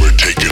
We're taking.